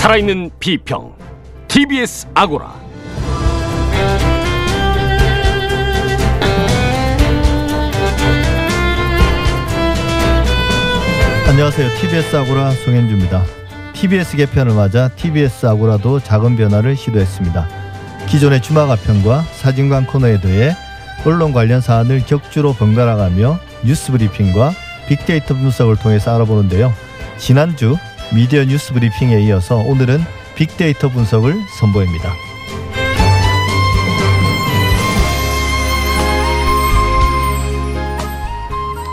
살아있는 비평 TBS 아고라 안녕하세요. TBS 아고라 송현주입니다. TBS 개편을 맞아 TBS 아고라도 작은 변화를 시도했습니다. 기존의 주마가편과 사진관 코너에 더해 언론 관련 사안을 격주로 번갈아가며 뉴스 브리핑과 빅데이터 분석을 통해서 알아보는데요. 지난주 미디어 뉴스 브리핑에 이어서 오늘은 빅데이터 분석을 선보입니다.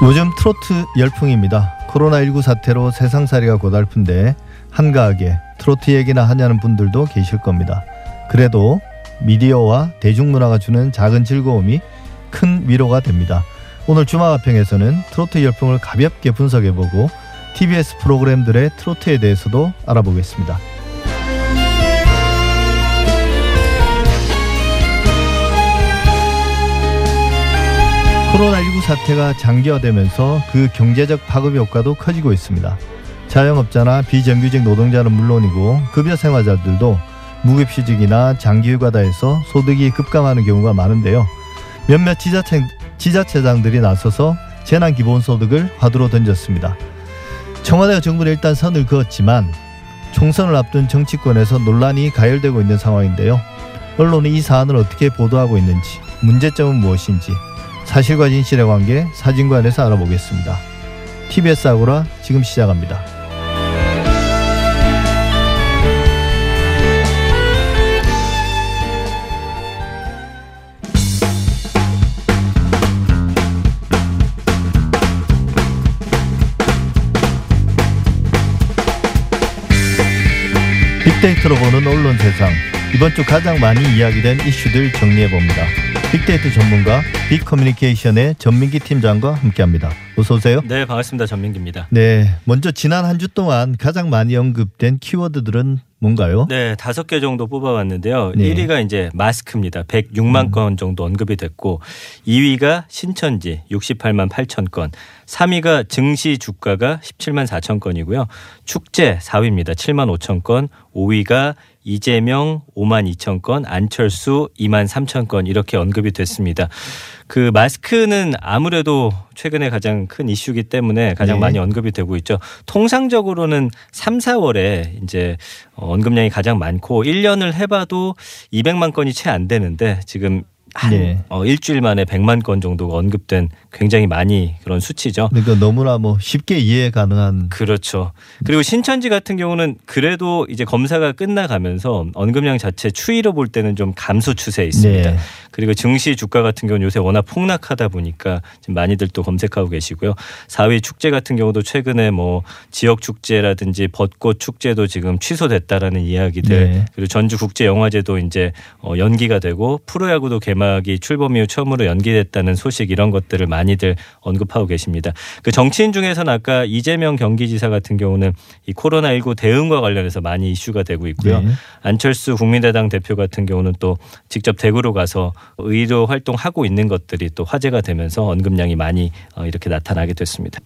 요즘 트로트 열풍입니다. 코로나19 사태로 세상살이가 고달픈데 한가하게 트로트 얘기나 하냐는 분들도 계실 겁니다. 그래도 미디어와 대중문화가 주는 작은 즐거움이 큰 위로가 됩니다. 오늘 주마가평에서는 트로트 열풍을 가볍게 분석해보고 TBS 프로그램들의 트로트에 대해서도 알아보겠습니다. 코로나19 사태가 장기화되면서 그 경제적 파급 효과도 커지고 있습니다. 자영업자나 비정규직 노동자는 물론이고 급여 생활자들도 무급휴직이나 장기휴가다해서 소득이 급감하는 경우가 많은데요. 몇몇 지자체, 지자체장들이 나서서 재난기본소득을 화두로 던졌습니다. 청와대가 정부는 일단 선을 그었지만 총선을 앞둔 정치권에서 논란이 가열되고 있는 상황인데요. 언론이 이 사안을 어떻게 보도하고 있는지, 문제점은 무엇인지, 사실과 진실의 관계 사진관에서 알아보겠습니다. TBS 아고라 지금 시작합니다. 빅데이터로 보는 언론 세상. 이번 주 가장 많이 이야기된 이슈들 정리해 봅니다. 빅데이터 전문가 빅커뮤니케이션의 전민기 팀장과 함께합니다. 어서 오세요. 네, 반갑습니다. 전민기입니다. 네, 먼저 지난 한 주 동안 가장 많이 언급된 키워드들은 뭔가요? 네, 다섯 개 정도 뽑아왔는데요. 네. 1위가 이제 마스크입니다. 106만 건 정도 언급이 됐고 2위가 신천지 68만 8천 건, 3위가 증시 주가가 17만 4천 건이고요. 축제 4위입니다. 7만 5천 건, 5위가 이재명 5만 2천 건, 안철수 2만 3천 건 이렇게 언급이 됐습니다. 그 마스크는 아무래도 최근에 가장 큰 이슈기 때문에 가장 네. 많이 언급이 되고 있죠. 통상적으로는 3, 4월에 이제 어, 언급량이 가장 많고 1년을 해봐도 200만 건이 채 안 되는데 지금 한 네. 어, 일주일 만에 100만 건 정도가 언급된 굉장히 많이 그런 수치죠. 그러니까 너무나 뭐 쉽게 이해 가능한 그렇죠. 그리고 신천지 같은 경우는 그래도 이제 검사가 끝나가면서 언급량 자체 추이로 볼 때는 좀 감소 추세에 있습니다. 네. 그리고 증시 주가 같은 경우는 요새 워낙 폭락하다 보니까 지금 많이들 또 검색하고 계시고요. 4위 축제 같은 경우도 최근에 뭐 지역 축제라든지 벚꽃 축제도 지금 취소됐다라는 이야기들 네. 그리고 전주 국제 영화제도 이제 어, 연기가 되고 프로야구도 개 막이 출범 이후 처음으로 연기됐다는 소식 이런 것들을 많이들 언급하고 계십니다. 그 정치인 중에서는 아까 이재명 경기지사 같은 경우는 이 코로나19 대응과 관련해서 많이 이슈가 되고 있고요. 네. 안철수 국민의당 대표 같은 경우는 또 직접 대구로 가서 의료 활동하고 있는 것들이 또 화제가 되면서 언급량이 많이 어, 이렇게 나타나게 됐습니다.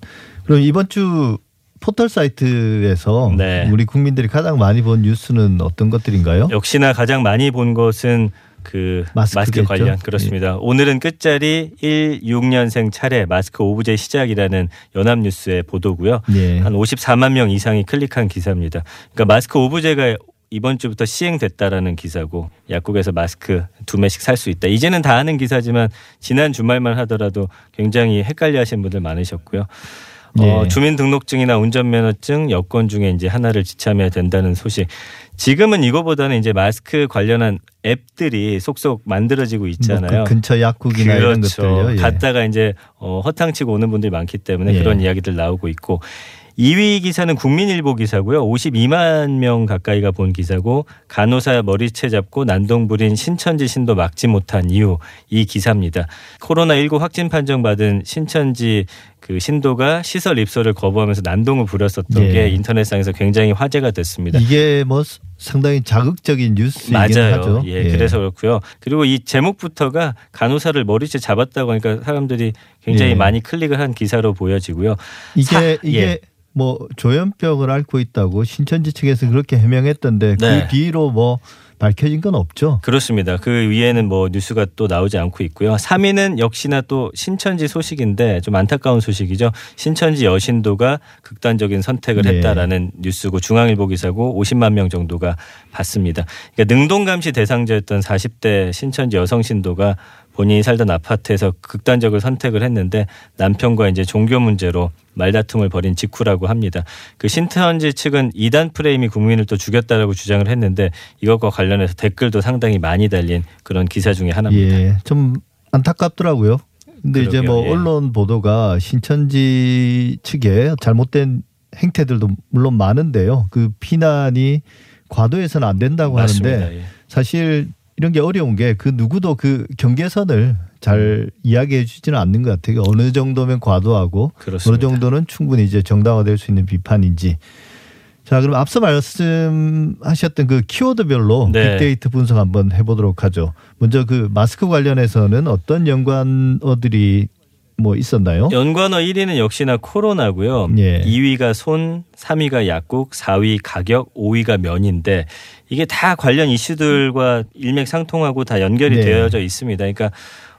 그럼 이번 주 포털 사이트에서 네. 우리 국민들이 가장 많이 본 뉴스는 어떤 것들인가요? 역시나 가장 많이 본 것은 그 마스크 마스크겠죠? 관련 그렇습니다. 오늘은 끝자리 16년생 차례 마스크 오브제 시작이라는 연합뉴스의 보도고요. 네. 한 54만 명 이상이 클릭한 기사입니다. 그러니까 마스크 오브제가 이번 주부터 시행됐다라는 기사고 약국에서 마스크 두 매씩 살 수 있다. 이제는 다 아는 기사지만 지난 주말만 하더라도 굉장히 헷갈려하시는 분들 많으셨고요. 어, 네. 주민등록증이나 운전면허증, 여권 중에 이제 하나를 지참해야 된다는 소식. 지금은 이거보다는 이제 마스크 관련한 앱들이 속속 만들어지고 있잖아요. 뭐 그 근처 약국이나 이런 그렇죠. 것들요. 예. 갔다가 이제 어, 허탕치고 오는 분들이 많기 때문에 예. 그런 이야기들 나오고 있고 2위 기사는 국민일보 기사고요. 52만 명 가까이가 본 기사고 간호사 머리채 잡고 난동 부린 신천지 신도 막지 못한 이유 이 기사입니다. 코로나19 확진 판정 받은 신천지 그 신도가 시설 입소를 거부하면서 난동을 부렸었던 예. 게 인터넷상에서 굉장히 화제가 됐습니다. 이게 뭐 상당히 자극적인 뉴스이긴 맞아요. 하죠. 예, 그래서 그렇고요. 그리고 이 제목부터가 간호사를 머리채 잡았다고 하니까 사람들이 굉장히 예. 많이 클릭을 한 기사로 보여지고요. 이게 사- 이게 예. 뭐 조현병을 앓고 있다고 신천지 측에서 그렇게 해명했던데 네. 그 뒤로 뭐 밝혀진 건 없죠. 그렇습니다. 그 위에는 뭐 뉴스가 또 나오지 않고 있고요. 3위는 역시나 또 신천지 소식인데 좀 안타까운 소식이죠. 신천지 여신도가 극단적인 선택을 네. 했다라는 뉴스고 중앙일보 기사고 50만 명 정도가 봤습니다. 그러니까 능동감시 대상자였던 40대 신천지 여성 신도가 본인이 살던 아파트에서 극단적을 선택을 했는데 남편과 이제 종교 문제로 말다툼을 벌인 직후라고 합니다. 그 신천지 측은 이단 프레임이 국민을 또 죽였다라고 주장을 했는데 이것과 관련해서 댓글도 상당히 많이 달린 그런 기사 중에 하나입니다. 예, 좀 안타깝더라고요. 근데 이제 그러게요. 뭐 예. 언론 보도가 신천지 측의 잘못된 행태들도 물론 많은데요. 그 비난이 과도해서는 안 된다고 맞습니다. 하는데 예. 사실 이런 게 어려운 게 그 누구도 그 경계선을 잘 이야기해 주지는 않는 것 같아요. 어느 정도면 과도하고 그렇습니다. 어느 정도는 충분히 이제 정당화될 수 있는 비판인지. 자, 그럼 앞서 말씀하셨던 그 키워드별로 네. 빅데이터 분석 한번 해보도록 하죠. 먼저 그 마스크 관련해서는 어떤 연관어들이 뭐 있었나요? 연관어 1위는 역시나 코로나고요. 예. 2위가 손, 3위가 약국, 4위 가격, 5위가 면인데 이게 다 관련 이슈들과 일맥상통하고 다 연결이 네. 되어져 있습니다. 그러니까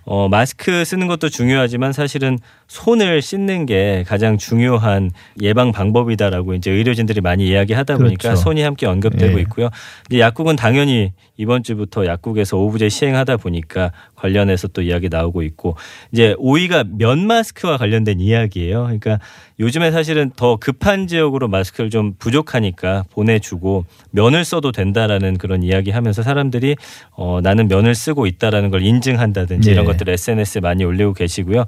어, 마스크 쓰는 것도 중요하지만 사실은 손을 씻는 게 가장 중요한 예방 방법이다라고 이제 의료진들이 많이 이야기하다 보니까 그렇죠. 손이 함께 언급되고 예. 있고요. 이제 약국은 당연히 이번 주부터 약국에서 오부제 시행하다 보니까 관련해서 또 이야기 나오고 있고 이제 5위가 면 마스크와 관련된 이야기예요. 그러니까 요즘에 사실은 더 급한 지역으로 마스크를 좀 부족하니까 보내주고 면을 써도 된다라는 그런 이야기하면서 사람들이 어, 나는 면을 쓰고 있다라는 걸 인증한다든지 네. 이런 것들을 SNS에 많이 올리고 계시고요.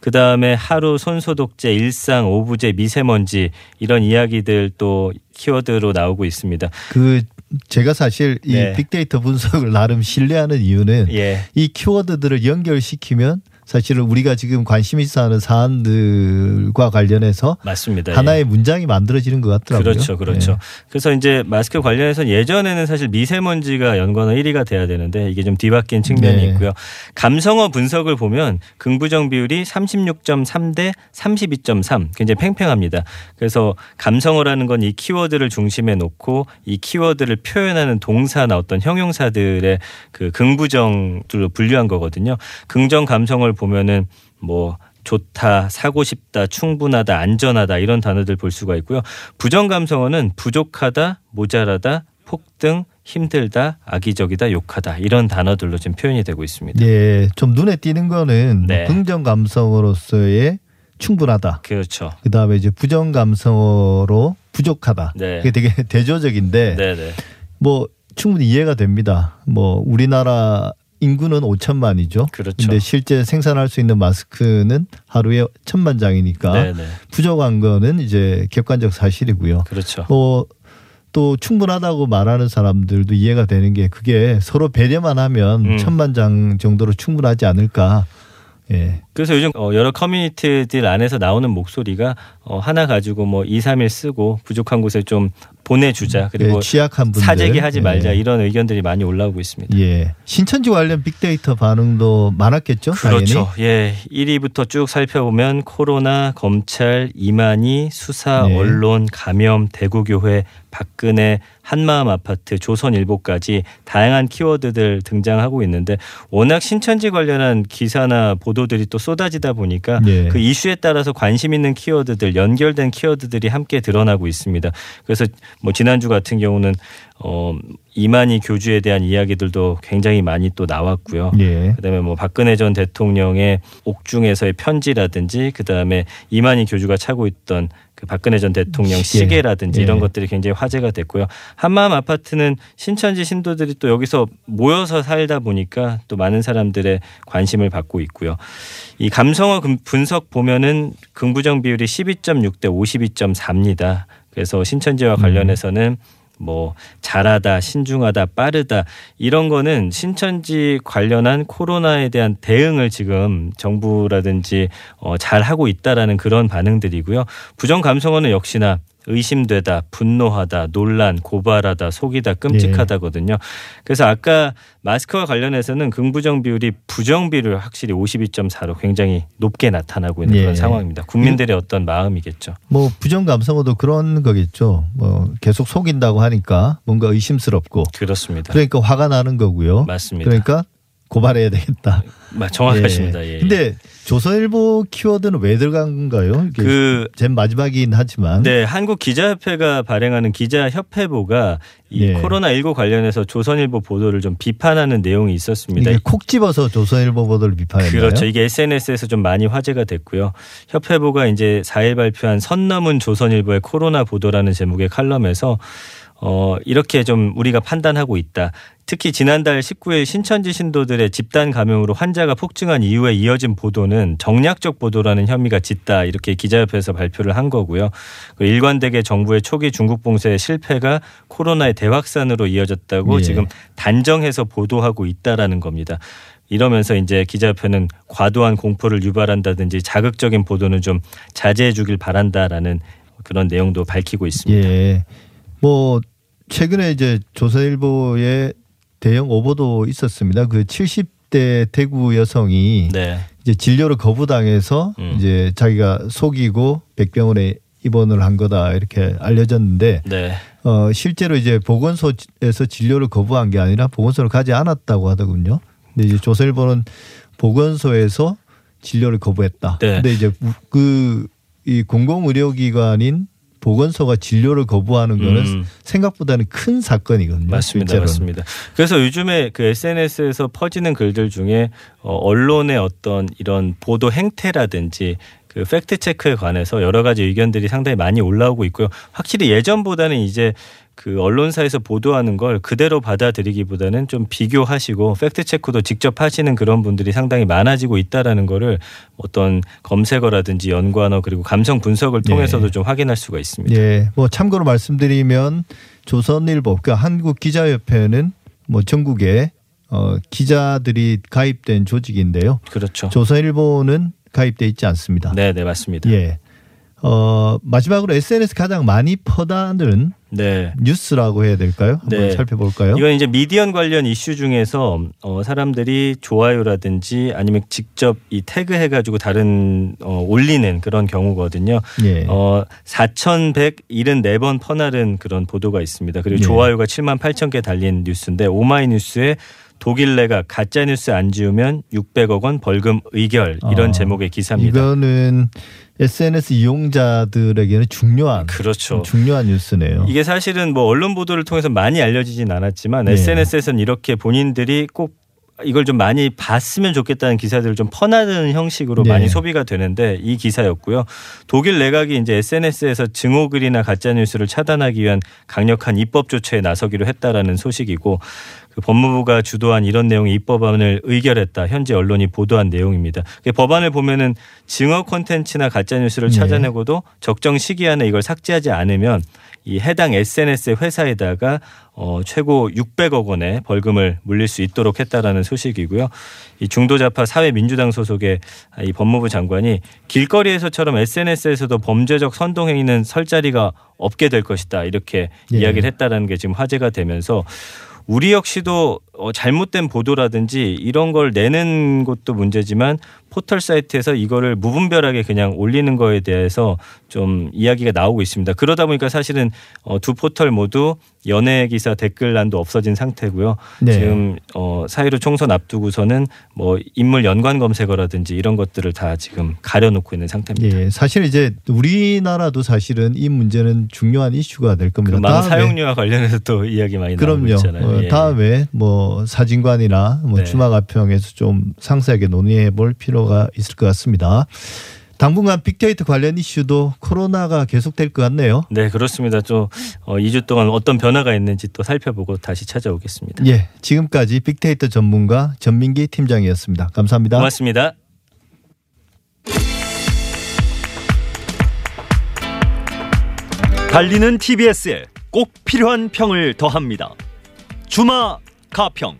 그 다음에 하루 손소독제, 일상, 오부제, 미세먼지 이런 이야기들 또 키워드로 나오고 있습니다. 그 제가 사실 이 네. 빅데이터 분석을 나름 신뢰하는 이유는 예. 이 키워드들을 연결시키면 사실은 우리가 지금 관심 있어 하는 사안들과 관련해서 맞습니다. 예. 하나의 문장이 만들어지는 것 같더라고요. 그렇죠, 그렇죠. 예. 그래서 이제 마스크 관련해서 예전에는 사실 미세먼지가 연관어 1위가 돼야 되는데 이게 좀 뒤바뀐 측면이 네. 있고요. 감성어 분석을 보면 긍부정 비율이 36.3 대 32.3 굉장히 팽팽합니다. 그래서 감성어라는 건 이 키워드를 중심에 놓고 이 키워드를 표현하는 동사나 어떤 형용사들의 그 긍부정들로 분류한 거거든요. 긍정 감성을 보면은 뭐 좋다, 사고 싶다, 충분하다, 안전하다 이런 단어들 볼 수가 있고요. 부정 감성어는 부족하다, 모자라다, 폭등, 힘들다, 악의적이다, 욕하다 이런 단어들로 지금 표현이 되고 있습니다. 예, 좀 눈에 띄는 거는 네. 긍정 감성으로서의 충분하다. 그렇죠. 그 다음에 이제 부정 감성으로 부족하다. 네. 그게 되게 대조적인데 네, 네. 뭐 충분히 이해가 됩니다. 뭐 우리나라 인구는 5천만이죠. 그렇죠. 근데 실제 생산할 수 있는 마스크는 하루에 천만 장이니까 네, 네. 부족한 거는 이제 객관적 사실이고요. 그렇죠. 뭐또 충분하다고 말하는 사람들도 이해가 되는 게 그게 서로 배려만 하면 음. 천만 장 정도로 충분하지 않을까. 예. 그래서 요즘 어, 여러 커뮤니티들 안에서 나오는 목소리가 어, 하나 가지고 뭐 2, 3일 쓰고 부족한 곳에 좀 보내주자 그리고 예, 취약한 분들 사재기하지 말자 예. 이런 의견들이 많이 올라오고 있습니다. 예. 신천지 관련 빅데이터 반응도 많았겠죠. 그렇죠. 당연히. 예. 1위부터 쭉 살펴보면 코로나, 검찰, 이만희, 수사, 네. 언론, 감염, 대구교회, 박근혜, 한마음 아파트, 조선일보까지 다양한 키워드들 등장하고 있는데 워낙 신천지 관련한 기사나 보도들이 또 쏟아지다 보니까 네. 그 이슈에 따라서 관심 있는 키워드들 연결된 키워드들이 함께 드러나고 있습니다. 그래서 뭐 지난주 같은 경우는 어 이만희 교주에 대한 이야기들도 굉장히 많이 또 나왔고요. 예. 그다음에 뭐 박근혜 전 대통령의 옥중에서의 편지라든지 그다음에 이만희 교주가 차고 있던 그 박근혜 전 대통령 시계. 시계라든지 예. 이런 것들이 굉장히 화제가 됐고요. 한마음 아파트는 신천지 신도들이 또 여기서 모여서 살다 보니까 또 많은 사람들의 관심을 받고 있고요. 이 감성어 금- 분석 보면은 긍부정 비율이 12.6 대 52.4입니다. 그래서 신천지와 관련해서는 뭐 잘하다, 신중하다, 빠르다 이런 거는 신천지 관련한 코로나에 대한 대응을 지금 정부라든지 어, 잘 하고 있다라는 그런 반응들이고요. 부정 감성어는 역시나 의심되다, 분노하다, 논란, 고발하다, 속이다, 끔찍하다거든요. 그래서 아까 마스크와 관련해서는 긍부정 비율이 부정 비율 확실히 52.4로 굉장히 높게 나타나고 있는 예. 그런 상황입니다. 국민들의 어떤 마음이겠죠. 뭐 부정 감성어도 그런 거겠죠. 뭐 계속 속인다고 하니까 뭔가 의심스럽고 그렇습니다. 그러니까 화가 나는 거고요. 맞습니다. 그러니까 고발해야 되겠다. 마- 정확하십니다. 예. 근데 조선일보 키워드는 왜 들어간 가요? 이게 그제 마지막이긴 하지만 네, 한국 기자협회가 발행하는 기자협회보가 이 예. 코로나19 관련해서 조선일보 보도를 좀 비판하는 내용이 있었습니다. 이게 콕 집어서 조선일보 보도를 비판했나요? 그렇죠. 이게 SNS에서 좀 많이 화제가 됐고요. 협회보가 이제 4일 발표한 선 넘은 조선일보의 코로나 보도라는 제목의 칼럼에서 어, 이렇게 좀 우리가 판단하고 있다. 특히 지난달 19일 신천지 신도들의 집단 감염으로 환자가 폭증한 이후에 이어진 보도는 정략적 보도라는 혐의가 짙다. 이렇게 기자협회에서 발표를 한 거고요. 그 일관되게 정부의 초기 중국 봉쇄의 실패가 코로나의 대확산으로 이어졌다고 예. 지금 단정해서 보도하고 있다라는 겁니다. 이러면서 이제 기자협회는 과도한 공포를 유발한다든지 자극적인 보도는 좀 자제해 주길 바란다라는 그런 내용도 밝히고 있습니다. 예. 뭐 최근에 이제 조선일보의 대형 오보도 있었습니다. 그 70대 대구 여성이 네. 이제 진료를 거부당해서 음. 이제 자기가 속이고 백병원에 입원을 한 거다 이렇게 알려졌는데 네. 어 실제로 이제 보건소에서 진료를 거부한 게 아니라 보건소를 가지 않았다고 하더군요. 근데 이제 조선일보는 보건소에서 진료를 거부했다. 네. 근데 이제 그 이 공공의료기관인 보건소가 진료를 거부하는 거는 음. 생각보다는 큰 사건이거든요. 맞습니다. 실제로는. 맞습니다. 그래서 요즘에 그 SNS에서 퍼지는 글들 중에 어, 언론의 어떤 이런 보도 행태라든지 그 팩트 체크에 관해서 여러 가지 의견들이 상당히 많이 올라오고 있고요. 확실히 예전보다는 이제 그 언론사에서 보도하는 걸 그대로 받아들이기보다는 좀 비교하시고 팩트 체크도 직접 하시는 그런 분들이 상당히 많아지고 있다라는 거를 어떤 검색어라든지 연관어 그리고 감성 분석을 통해서도 네. 좀 확인할 수가 있습니다. 예, 뭐 참고로 말씀드리면 조선일보, 그러니까 한국 기자협회는 뭐 전국에 어, 기자들이 가입된 조직인데요. 그렇죠. 조선일보는 가입돼 있지 않습니다. 네, 네, 맞습니다. 예. 어, 마지막으로 SNS 가장 많이 퍼다는 네. 뉴스라고 해야 될까요? 한번 네. 살펴볼까요? 이건 이제 미디언 관련 이슈 중에서 어, 사람들이 좋아요라든지 아니면 직접 이 태그 해가지고 다른 어, 올리는 그런 경우거든요. 예. 어, 4,174번 퍼나른 그런 보도가 있습니다. 그리고 예. 좋아요가 7만 8천 개 달린 뉴스인데 오마이뉴스에 독일 내가 가짜 뉴스 안 지우면 600억 원 벌금 의결 이런 아, 제목의 기사입니다. 이거는 SNS 이용자들에게는 중요한 그렇죠. 중요한 뉴스네요. 이게 사실은 뭐 언론 보도를 통해서 많이 알려지진 않았지만 네. SNS에서는 이렇게 본인들이 꼭 이걸 좀 많이 봤으면 좋겠다는 기사들을 좀 퍼나르는 형식으로 네. 많이 소비가 되는데 이 기사였고요. 독일 내각이 이제 SNS에서 증오글이나 가짜 뉴스를 차단하기 위한 강력한 입법 조처에 나서기로 했다라는 소식이고 그 법무부가 주도한 이런 내용의 입법안을 의결했다. 현재 언론이 보도한 내용입니다. 그 법안을 보면은 증오 콘텐츠나 가짜 뉴스를 네. 찾아내고도 적정 시기 안에 이걸 삭제하지 않으면 이 해당 SNS 회사에다가 어 최고 600억 원의 벌금을 물릴 수 있도록 했다라는 소식이고요. 이 중도자파 사회민주당 소속의 이 법무부 장관이 길거리에서처럼 SNS에서도 범죄적 선동 행위는 설 자리가 없게 될 것이다 이렇게 예. 이야기를 했다라는 게 지금 화제가 되면서 우리 역시도 어, 잘못된 보도라든지 이런 걸 내는 것도 문제지만 포털 사이트에서 이거를 무분별하게 그냥 올리는 거에 대해서 좀 이야기가 나오고 있습니다. 그러다 보니까 사실은 어, 두 포털 모두 연예 기사 댓글란도 없어진 상태고요. 네. 지금 어, 사이로 총선 앞두고서는 뭐 인물 연관 검색어라든지 이런 것들을 다 지금 가려놓고 있는 상태입니다. 예, 사실 이제 우리나라도 사실은 이 문제는 중요한 이슈가 될 겁니다. 그 사용료와 관련해서 또 이야기 많이 나오고. 있잖아요. 어, 예. 다음에 뭐 사진관이나 뭐 네. 주마가평에서 좀 상세하게 논의해 볼 필요가 있을 것 같습니다. 당분간 빅데이터 관련 이슈도 코로나가 계속될 것 같네요. 네, 그렇습니다. 또 어, 2주 동안 어떤 변화가 있는지 또 살펴보고 다시 찾아오겠습니다. 예, 지금까지 빅데이터 전문가 전민기 팀장이었습니다. 감사합니다. 고맙습니다. 달리는 TBS에 꼭 필요한 평을 더합니다. 주마 가평.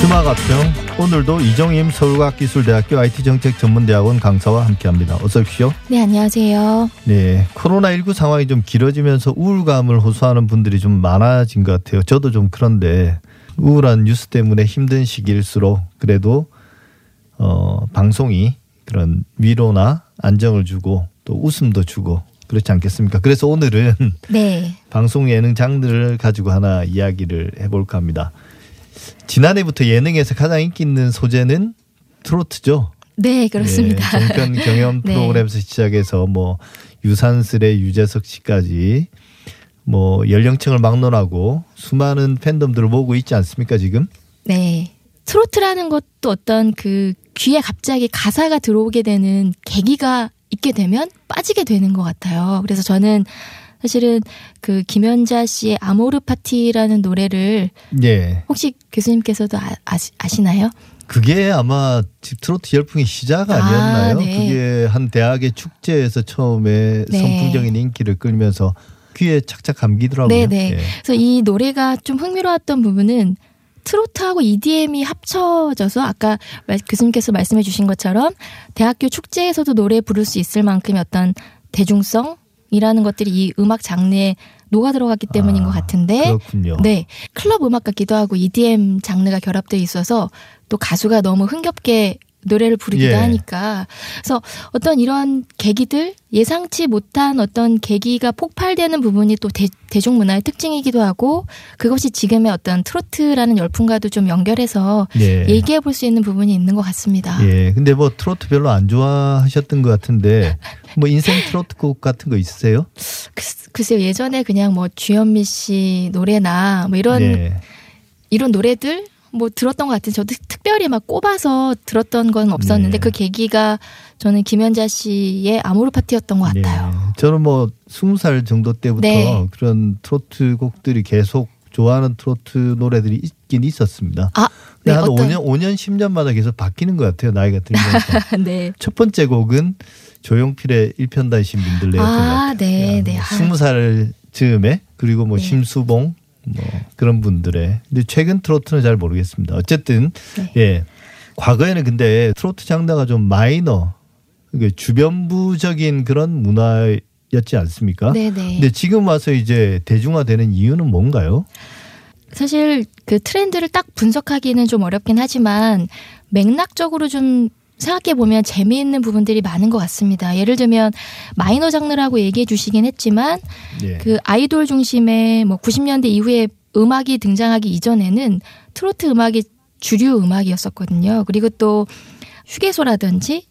주마가평 오늘도 이정임 서울과학기술대학교 IT정책전문대학원 강사와 함께합니다. 어서 오십시오. 네, 안녕하세요. 네, 코로나19 상황이 좀 길어지면서 우울감을 호소하는 분들이 좀 많아진 것 같아요. 저도 좀 그런데 우울한 뉴스 때문에 힘든 시기일수록 그래도 어, 방송이 그런 위로나 안정을 주고 또 웃음도 주고 그렇지 않겠습니까? 그래서 오늘은 네. 방송 예능 장르를 가지고 하나 이야기를 해볼까 합니다. 지난해부터 예능에서 가장 인기 있는 소재는 트로트죠. 네, 그렇습니다. 예, 정편 경연 네. 프로그램에서 시작해서 뭐 유산슬의 유재석 씨까지 뭐 연령층을 막론하고 수많은 팬덤들을 모으고 있지 않습니까 지금? 네. 트로트라는 것도 어떤 그 귀에 갑자기 가사가 들어오게 되는 계기가 있게 되면 빠지게 되는 것 같아요. 그래서 저는 사실은 그 김연자 씨의 아모르 파티라는 노래를 예. 혹시 교수님께서도 아, 아시, 아시나요? 그게 아마 지- 트로트 열풍의 시작 아, 아니었나요? 네. 그게 한 대학의 축제에서 처음에 네. 선풍적인 인기를 끌면서 귀에 착착 감기더라고요. 네 네. 예. 그래서 이 노래가 좀 흥미로웠던 부분은 트로트하고 EDM이 합쳐져서 아까 말- 교수님께서 말씀해 주신 것처럼 대학교 축제에서도 노래 부를 수 있을 만큼의 어떤 대중성이라는 것들이 이 음악 장르에 녹아 들어갔기 때문인 아, 것 같은데 그렇군요. 네 클럽 음악 같기도 하고 EDM 장르가 결합되어 있어서 또 가수가 너무 흥겹게 노래를 부르기도 예. 하니까 그래서 어떤 이런 계기들 예상치 못한 어떤 계기가 폭발되는 부분이 또 대, 대중문화의 특징이기도 하고 그것이 지금의 어떤 트로트라는 열풍과도 좀 연결해서 예. 얘기해 볼 수 있는 부분이 있는 것 같습니다. 예. 근데 뭐 트로트 별로 안 좋아하셨던 것 같은데 뭐 인생 트로트곡 같은 거 있으세요? 글- 글쎄요 예전에 그냥 뭐 주현미 씨 노래나 뭐 이런 예. 이런 노래들 뭐 들었던 것 같은데 저도 특별히 막 꼽아서 들었던 건 없었는데 네. 그 계기가 저는 김연자 씨의 아모르 파티였던 것 같아요. 예. 저는 뭐 스무 살 정도 때부터 네. 그런 트로트 곡들이 계속 좋아하는 트로트 노래들이 있긴 있었습니다. 아, 네, 한 어떤 5년, 5년, 10년마다 계속 바뀌는 것 같아요. 나이가 들면서. 네. 첫 번째 곡은 조용필의 일편단심 민들레였던 것 같아요. 아, 네, 네. 아, 스무 살 즈음에 그리고 뭐 네. 심수봉 뭐 그런 분들의 근데 최근 트로트는 잘 모르겠습니다. 어쨌든 네. 예 과거에는 근데 트로트 장르가 좀 마이너 그 주변부적인 그런 문화였지 않습니까? 네, 네. 근데 지금 와서 이제 대중화되는 이유는 뭔가요? 사실 그 트렌드를 딱 분석하기는 좀 어렵긴 하지만 맥락적으로 좀 생각해 보면 재미있는 부분들이 많은 것 같습니다. 예를 들면 마이너 장르라고 얘기해 주시긴 했지만 예. 그 아이돌 중심의 뭐 90년대 이후에 음악이 등장하기 이전에는 트로트 음악이 주류 음악이었었거든요. 그리고 또 휴게소라든지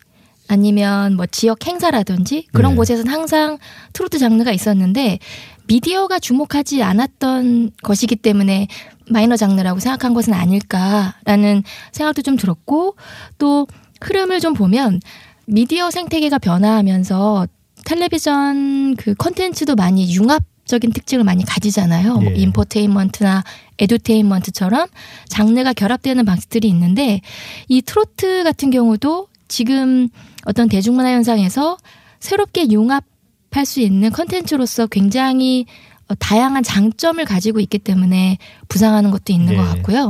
아니면 뭐 지역 행사라든지 그런 네. 곳에서는 항상 트로트 장르가 있었는데 미디어가 주목하지 않았던 것이기 때문에 마이너 장르라고 생각한 것은 아닐까라는 생각도 좀 들었고 또 흐름을 좀 보면 미디어 생태계가 변화하면서 텔레비전 그 컨텐츠도 많이 융합적인 특징을 많이 가지잖아요. 뭐 예. 인포테인먼트나 에듀테인먼트처럼 장르가 결합되는 방식들이 있는데 이 트로트 같은 경우도 지금 어떤 대중문화 현상에서 새롭게 융합할 수 있는 컨텐츠로서 굉장히 어, 다양한 장점을 가지고 있기 때문에 부상하는 것도 있는 네. 것 같고요.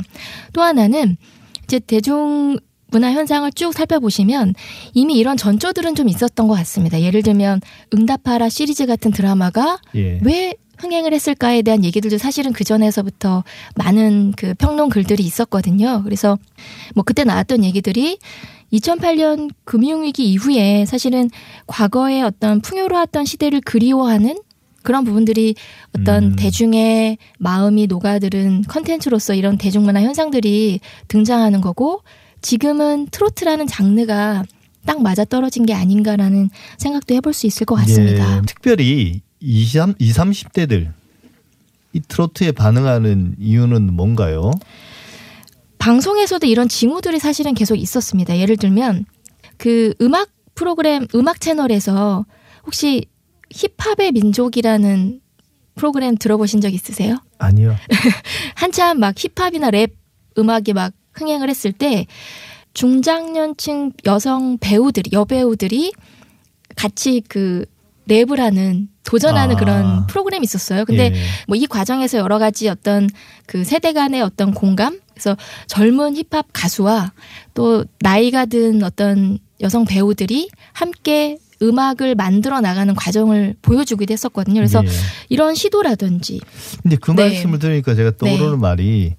또 하나는 이제 대중 문화 현상을 쭉 살펴보시면 이미 이런 전조들은 좀 있었던 것 같습니다. 예를 들면 응답하라 시리즈 같은 드라마가 예. 왜 흥행을 했을까에 대한 얘기들도 사실은 그 전에서부터 많은 그 평론 글들이 있었거든요. 그래서 뭐 그때 나왔던 얘기들이 2008년 금융위기 이후에 사실은 과거의 어떤 풍요로웠던 시대를 그리워하는 그런 부분들이 어떤 음. 대중의 마음이 녹아들은 컨텐츠로서 이런 대중문화 현상들이 등장하는 거고 지금은 트로트라는 장르가 딱 맞아 떨어진 게 아닌가라는 생각도 해볼 수 있을 것 같습니다. 예, 특별히 20, 20, 30대들 이 트로트에 반응하는 이유는 뭔가요? 방송에서도 이런 징후들이 사실은 계속 있었습니다. 예를 들면 그 음악 프로그램 음악 채널에서 혹시 힙합의 민족이라는 프로그램 들어보신 적 있으세요? 아니요. 한참 막 힙합이나 랩 음악이 막 흥행을 했을 때 중장년층 여성 배우들이 여배우들이 같이 그 랩을 하는 도전하는 아. 그런 프로그램이 있었어요. 근데 예. 뭐이 과정에서 여러 가지 어떤 그 세대 간의 어떤 공감 그래서 젊은 힙합 가수와 또 나이가 든 어떤 여성 배우들이 함께 음악을 만들어 나가는 과정을 보여주기도 했었거든요. 그래서 예. 이런 시도라든지 근데 그 네. 말씀을 들으니까 제가 떠오르는 네. 말이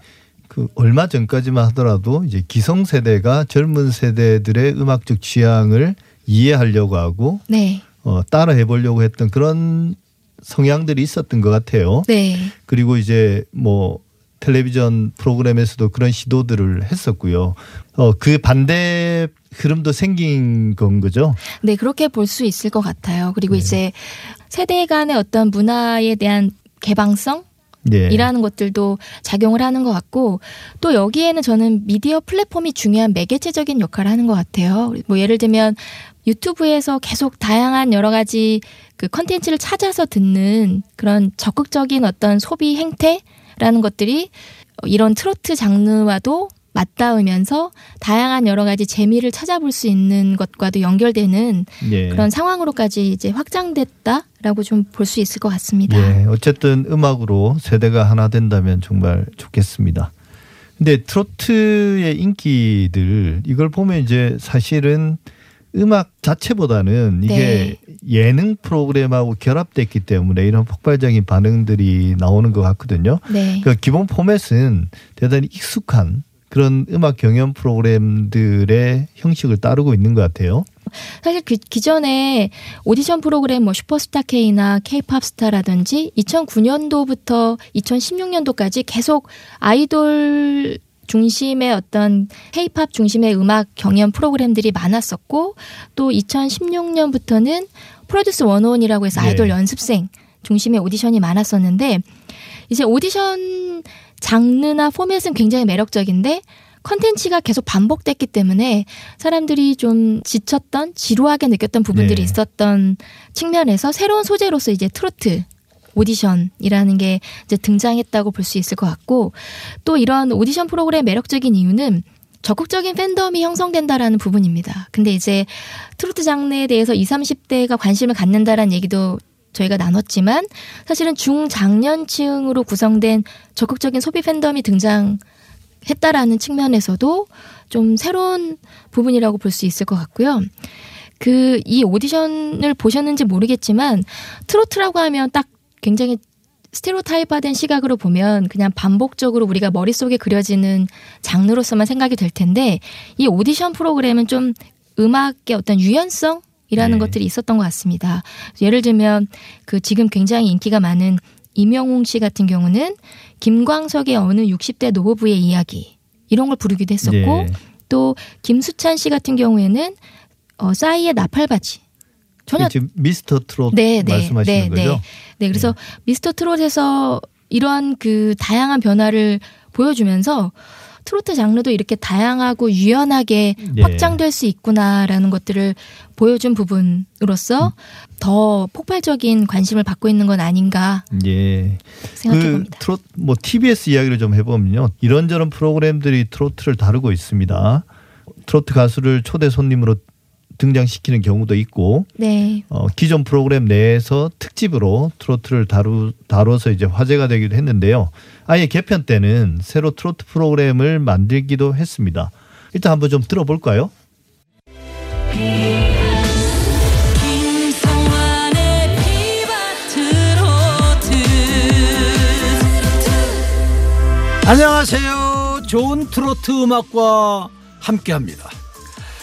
그 얼마 전까지만 하더라도 이제 기성 세대가 젊은 세대들의 음악적 취향을 이해하려고 하고 네. 어, 따라 해 보려고 했던 그런 성향들이 있었던 것 같아요. 네. 그리고 이제 뭐 텔레비전 프로그램에서도 그런 시도들을 했었고요. 어, 그 반대 흐름도 생긴 건 거죠. 네, 그렇게 볼 수 있을 것 같아요. 그리고 네. 이제 세대 간의 어떤 문화에 대한 개방성 예. 이라는 것들도 작용을 하는 것 같고 또 여기에는 저는 미디어 플랫폼이 중요한 매개체적인 역할을 하는 것 같아요. 뭐 예를 들면 유튜브에서 계속 다양한 여러 가지 그 컨텐츠를 찾아서 듣는 그런 적극적인 어떤 소비 행태라는 것들이 이런 트로트 장르와도 맞닿으면서 다양한 여러 가지 재미를 찾아볼 수 있는 것과도 연결되는 예. 그런 상황으로까지 이제 확장됐다라고 좀 볼 수 있을 것 같습니다. 예, 어쨌든 음악으로 세대가 하나 된다면 정말 좋겠습니다. 근데 트로트의 인기들 이걸 보면 이제 사실은 음악 자체보다는 이게 예능 프로그램하고 결합됐기 때문에 이런 폭발적인 반응들이 나오는 것 같거든요. 네. 그 기본 포맷은 대단히 익숙한 그런 음악 경연 프로그램들의 형식을 따르고 있는 것 같아요. 사실 그 기존에 오디션 프로그램 뭐 슈퍼스타 K나 K-팝 스타라든지 2009년도부터 2016년도까지 계속 아이돌 중심의 어떤 K-팝 중심의 음악 경연 프로그램들이 많았었고 또 2016년부터는 프로듀스 원온이라고 해서 네. 아이돌 연습생 중심의 오디션이 많았었는데 이제 오디션 장르나 포맷은 굉장히 매력적인데 컨텐츠가 계속 반복됐기 때문에 사람들이 좀 지쳤던 지루하게 느꼈던 부분들이 네. 있었던 측면에서 새로운 소재로서 이제 트로트 오디션이라는 게 이제 등장했다고 볼 수 있을 것 같고 또 이런 오디션 프로그램의 매력적인 이유는 적극적인 팬덤이 형성된다라는 부분입니다. 근데 이제 트로트 장르에 대해서 20, 30대가 관심을 갖는다라는 얘기도 저희가 나눴지만 사실은 중장년층으로 구성된 적극적인 소비 팬덤이 등장했다라는 측면에서도 좀 새로운 부분이라고 볼 수 있을 것 같고요. 그 이 오디션을 보셨는지 모르겠지만 트로트라고 하면 딱 굉장히 스테레오타입화된 시각으로 보면 그냥 반복적으로 우리가 머릿속에 그려지는 장르로서만 생각이 될 텐데 이 오디션 프로그램은 좀 음악의 어떤 유연성 이라는 네. 것들이 있었던 것 같습니다. 예를 들면 그 지금 굉장히 인기가 많은 임영웅 씨 같은 경우는 김광석의 어느 60대 노부부의 이야기 이런 걸 부르기도 했었고 예. 또 김수찬 씨 같은 경우에는 어 싸이의 나팔바지 전혀 지금 미스터 트롯 네, 네, 말씀하시는 네, 거죠? 네. 네, 그래서 미스터 트롯에서 이러한 그 다양한 변화를 보여주면서 트로트 장르도 이렇게 다양하고 유연하게 예. 확장될 수 있구나라는 것들을 보여준 부분으로서 더 폭발적인 관심을 받고 있는 건 아닌가 예. 생각해 그 봅니다. 트롯 뭐 TBS 이야기를 좀 해보면요 이런저런 프로그램들이 트로트를 다루고 있습니다. 트로트 가수를 초대 손님으로 등장시키는 경우도 있고 네. 어, 기존 프로그램 내에서 특집으로 트로트를 다루 다뤄서 이제 화제가 되기도 했는데요. 아예 개편 때는 새로 트로트 프로그램을 만들기도 했습니다. 일단 한번 좀 들어볼까요? 안녕하세요. 좋은 트로트 음악과 함께합니다.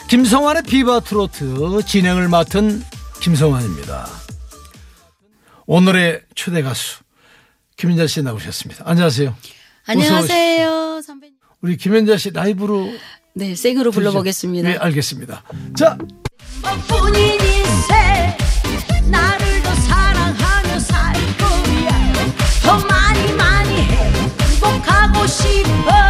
김성환의 비바 트로트 진행을 맡은 김성환입니다. 오늘의 초대 가수 김현자 씨 나오셨습니다. 안녕하세요. 안녕하세요 선배님 우리 김현자 씨 라이브로 네 생으로. 불러보겠습니다 네, 알겠습니다. 자, 더 많이 많이 행복하고 싶어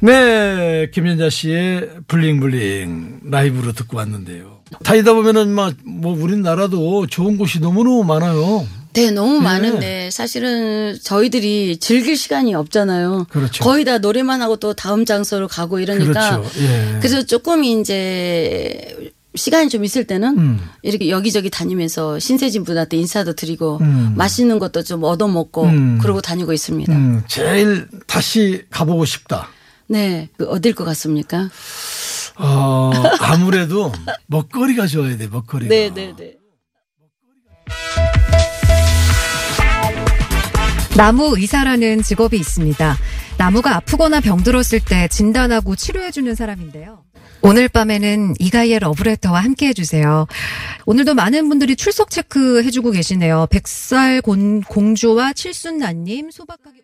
네, 김현자 씨의 블링블링 라이브로 듣고 왔는데요. 다니다 보면은 막 뭐 우리나라도 좋은 곳이 너무너무 많아요. 네, 너무 많은데 사실은 저희들이 즐길 시간이 없잖아요. 그렇죠. 거의 다 노래만 하고 또 다음 장소로 가고 이러니까 그렇죠. 예. 그래서 조금 이제 시간이 좀 있을 때는 음. 이렇게 여기저기 다니면서 신세진 분한테 인사도 드리고 음. 맛있는 것도 좀 얻어먹고 음. 그러고 다니고 있습니다. 음, 제일 다시 가보고 싶다. 네, 그 어딜 것 같습니까? 어, 아무래도 먹거리가 좋아야 돼, 먹거리가. 네, 네, 네. 나무 의사라는 직업이 있습니다. 나무가 아프거나 병들었을 때 진단하고 치료해주는 사람인데요. 오늘 밤에는 이가이의 러브레터와 함께 해주세요. 오늘도 많은 분들이 출석 체크해주고 계시네요. 백살 곤- 공주와 칠순나님, 소박하게.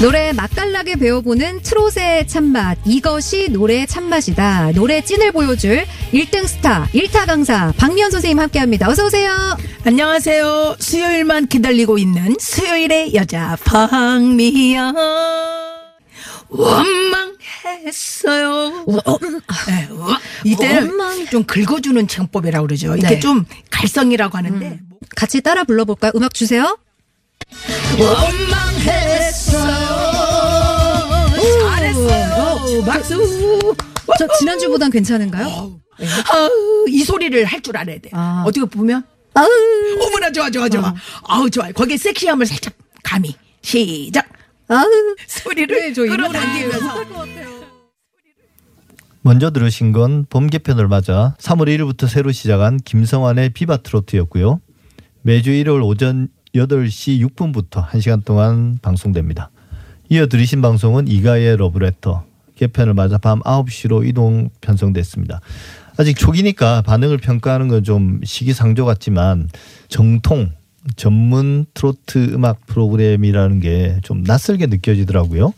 노래 맛깔나게 배워보는 트롯의 참맛. 이것이 노래의 참맛이다. 노래 찐을 보여줄 1등 스타, 1타 강사, 박미연 선생님 함께 합니다. 어서오세요. 안녕하세요. 수요일만 기다리고 있는 수요일의 여자 박미연. 원망했어요. 네, 워- 이때는 원망. 좀 긁어주는 창법이라고 그러죠. 이게 네. 좀 갈성이라고 하는데 같이 따라 불러볼까요? 음악 주세요. 원망했어요. 잘했어요. 박수. 저 지난주보단 괜찮은가요? 아우, 이 소리를 할 줄 알아야 돼. 아. 어떻게 보면 아우. 어머나 좋아 좋아 좋아. 아우 좋아. 거기에 섹시함을 살짝 감히 시작. 아우. 소리를 네, 끌어당기면서. 먼저 들으신 건 봄 개편을 맞아 3월 1일부터 새로 시작한 김성환의 비바 트로트였고요. 매주 일요일 오전 8시 6분부터 1시간 동안 방송됩니다. 이어 들으신 방송은 이가의 러브레터 개편을 맞아 밤 9시로 이동 편성됐습니다. 아직 초기니까 반응을 평가하는 건 좀 시기상조 같지만 정통 전문 트로트 음악 프로그램이라는 게 좀 낯설게 느껴지더라고요.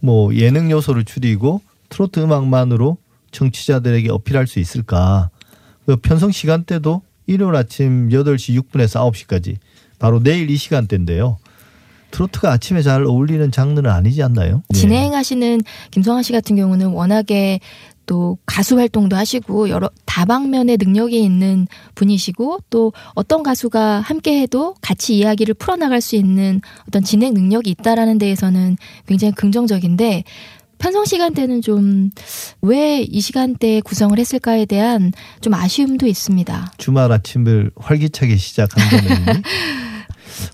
뭐 예능 요소를 줄이고 트로트 음악만으로 청취자들에게 어필할 수 있을까? 그 편성 시간대도 일요일 아침 8시 6분에서 9시까지 바로 내일 이 시간대인데요. 트로트가 아침에 잘 어울리는 장르는 아니지 않나요? 예. 진행하시는 김성환 씨 같은 경우는 워낙에 또 가수 활동도 하시고 여러 다방면의 능력이 있는 분이시고 또 어떤 가수가 함께 해도 같이 이야기를 풀어나갈 수 있는 어떤 진행 능력이 있다라는 데에서는 굉장히 긍정적인데 편성 시간대는 좀 왜 이 시간대에 구성을 했을까에 대한 좀 아쉬움도 있습니다. 주말 아침을 활기차게 시작한다는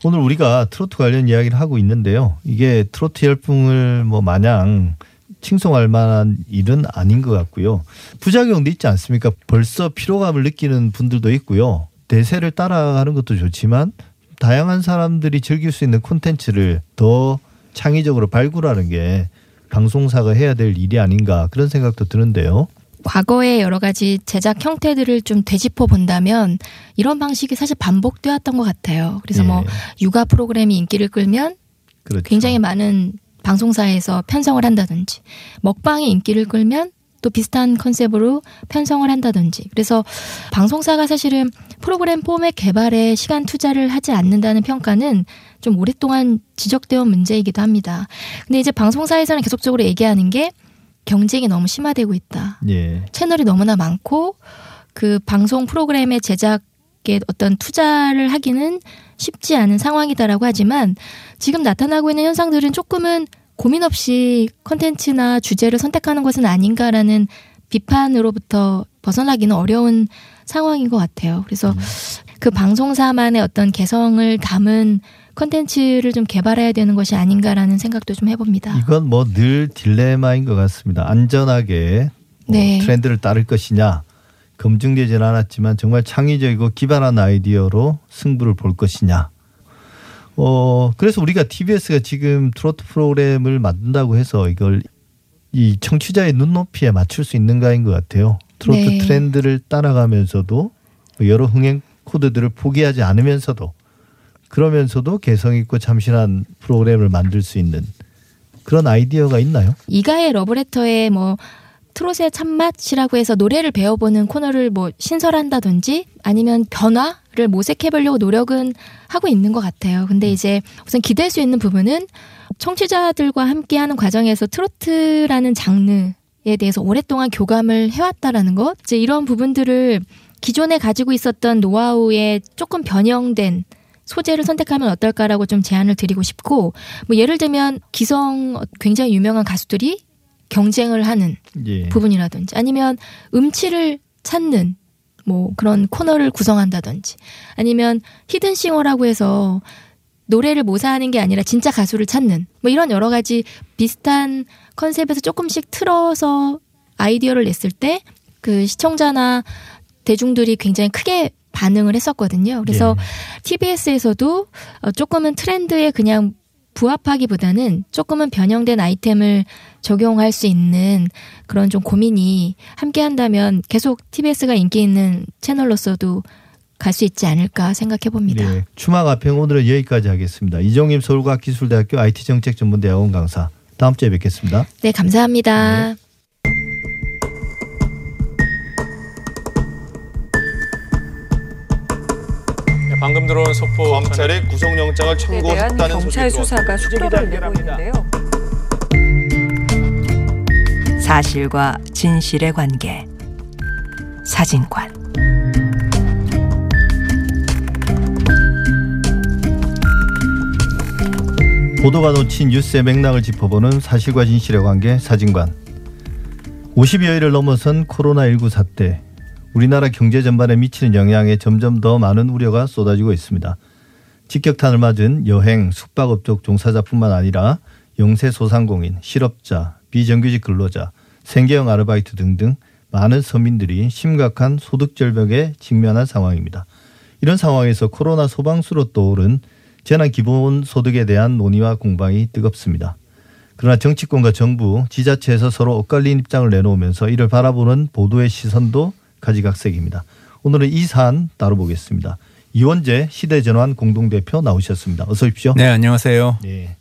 오늘 우리가 트로트 관련 이야기를 하고 있는데요. 이게 트로트 열풍을 뭐 마냥 칭송할 만한 일은 아닌 것 같고요. 부작용도 있지 않습니까? 벌써 피로감을 느끼는 분들도 있고요. 대세를 따라가는 것도 좋지만 다양한 사람들이 즐길 수 있는 콘텐츠를 더 창의적으로 발굴하는 게 방송사가 해야 될 일이 아닌가 그런 생각도 드는데요. 과거의 여러 가지 제작 형태들을 좀 되짚어 본다면 이런 방식이 사실 반복되었던 것 같아요. 그래서 뭐 예, 육아 프로그램이 인기를 끌면 그렇죠. 굉장히 많은 방송사에서 편성을 한다든지 먹방이 인기를 끌면 또 비슷한 컨셉으로 편성을 한다든지 그래서 방송사가 사실은 프로그램 포맷 개발에 시간 투자를 하지 않는다는 평가는 좀 오랫동안 지적되어 온 문제이기도 합니다. 근데 이제 방송사에서는 계속적으로 얘기하는 게 경쟁이 너무 심화되고 있다. 예. 채널이 너무나 많고 그 방송 프로그램의 제작에 어떤 투자를 하기는 쉽지 않은 상황이다라고 하지만 지금 나타나고 있는 현상들은 조금은 고민 없이 컨텐츠나 주제를 선택하는 것은 아닌가라는 비판으로부터 벗어나기는 어려운 상황인 것 같아요. 그래서 그 방송사만의 어떤 개성을 담은 컨텐츠를 좀 개발해야 되는 것이 아닌가라는 생각도 좀 해봅니다. 이건 뭐 늘 딜레마인 것 같습니다. 안전하게 뭐 네. 트렌드를 따를 것이냐 검증되지는 않았지만 정말 창의적이고 기발한 아이디어로 승부를 볼 것이냐. 어 그래서 우리가 TBS가 지금 트로트 프로그램을 만든다고 해서 이걸 이 청취자의 눈높이에 맞출 수 있는가인 것 같아요. 트로트 네. 트렌드를 따라가면서도 여러 흥행 코드들을 포기하지 않으면서도 그러면서도 개성 있고 참신한 프로그램을 만들 수 있는 그런 아이디어가 있나요? 이가의 러브레터에 뭐 트롯의 참맛이라고 해서 노래를 배워보는 코너를 뭐 신설한다든지 아니면 변화를 모색해보려고 노력은 하고 있는 것 같아요. 근데 이제 우선 기댈 수 있는 부분은 청취자들과 함께하는 과정에서 트로트라는 장르에 대해서 오랫동안 교감을 해왔다라는 것, 이제 이런 부분들을 기존에 가지고 있었던 노하우에 조금 변형된 소재를 선택하면 어떨까라고 좀 제안을 드리고 싶고 뭐 예를 들면 기성 굉장히 유명한 가수들이 경쟁을 하는 예. 부분이라든지 아니면 음치를 찾는 뭐 그런 코너를 구성한다든지 아니면 히든싱어라고 해서 노래를 모사하는 게 아니라 진짜 가수를 찾는 뭐 이런 여러 가지 비슷한 컨셉에서 조금씩 틀어서 아이디어를 냈을 때 그 시청자나 대중들이 굉장히 크게 반응을 했었거든요. 그래서 TBS에서도 어, 조금은 트렌드에 그냥 부합하기보다는 조금은 변형된 아이템을 적용할 수 있는 그런 좀 고민이 함께 한다면 계속 TBS가 인기 있는 채널로서도 갈 수 있지 않을까 생각해 봅니다. 네. 추마 가평 오늘은 여기까지 하겠습니다. 이종임 서울과학기술대학교 IT정책전문대학원 강사. 다음 주에 뵙겠습니다. 네, 감사합니다. 방 들어온 속보 검찰이 구속영장을 청구했다는 경찰 소식이 수사가 속도를 내고 있는데요. 사실과 진실의 관계. 사진관. 보도가 놓친 뉴스의 맥락을 짚어보는 사실과 진실의 관계 사진관. 50여일을 넘어선 코로나19 사태. 우리나라 경제 전반에 미치는 영향에 점점 더 많은 우려가 쏟아지고 있습니다. 직격탄을 맞은 여행, 숙박업종 종사자뿐만 아니라 영세 소상공인, 실업자, 비정규직 근로자, 생계형 아르바이트 등등 많은 서민들이 심각한 소득 절벽에 직면한 상황입니다. 이런 상황에서 코로나 소방수로 떠오른 재난 기본 소득에 대한 논의와 공방이 뜨겁습니다. 그러나 정치권과 정부, 지자체에서 서로 엇갈린 입장을 내놓으면서 이를 바라보는 보도의 시선도 가지각색입니다. 오늘은 이 사안 다뤄보겠습니다. 이원재 시대전환 공동대표 나오셨습니다. 어서 오십시오. 네, 안녕하세요. 네.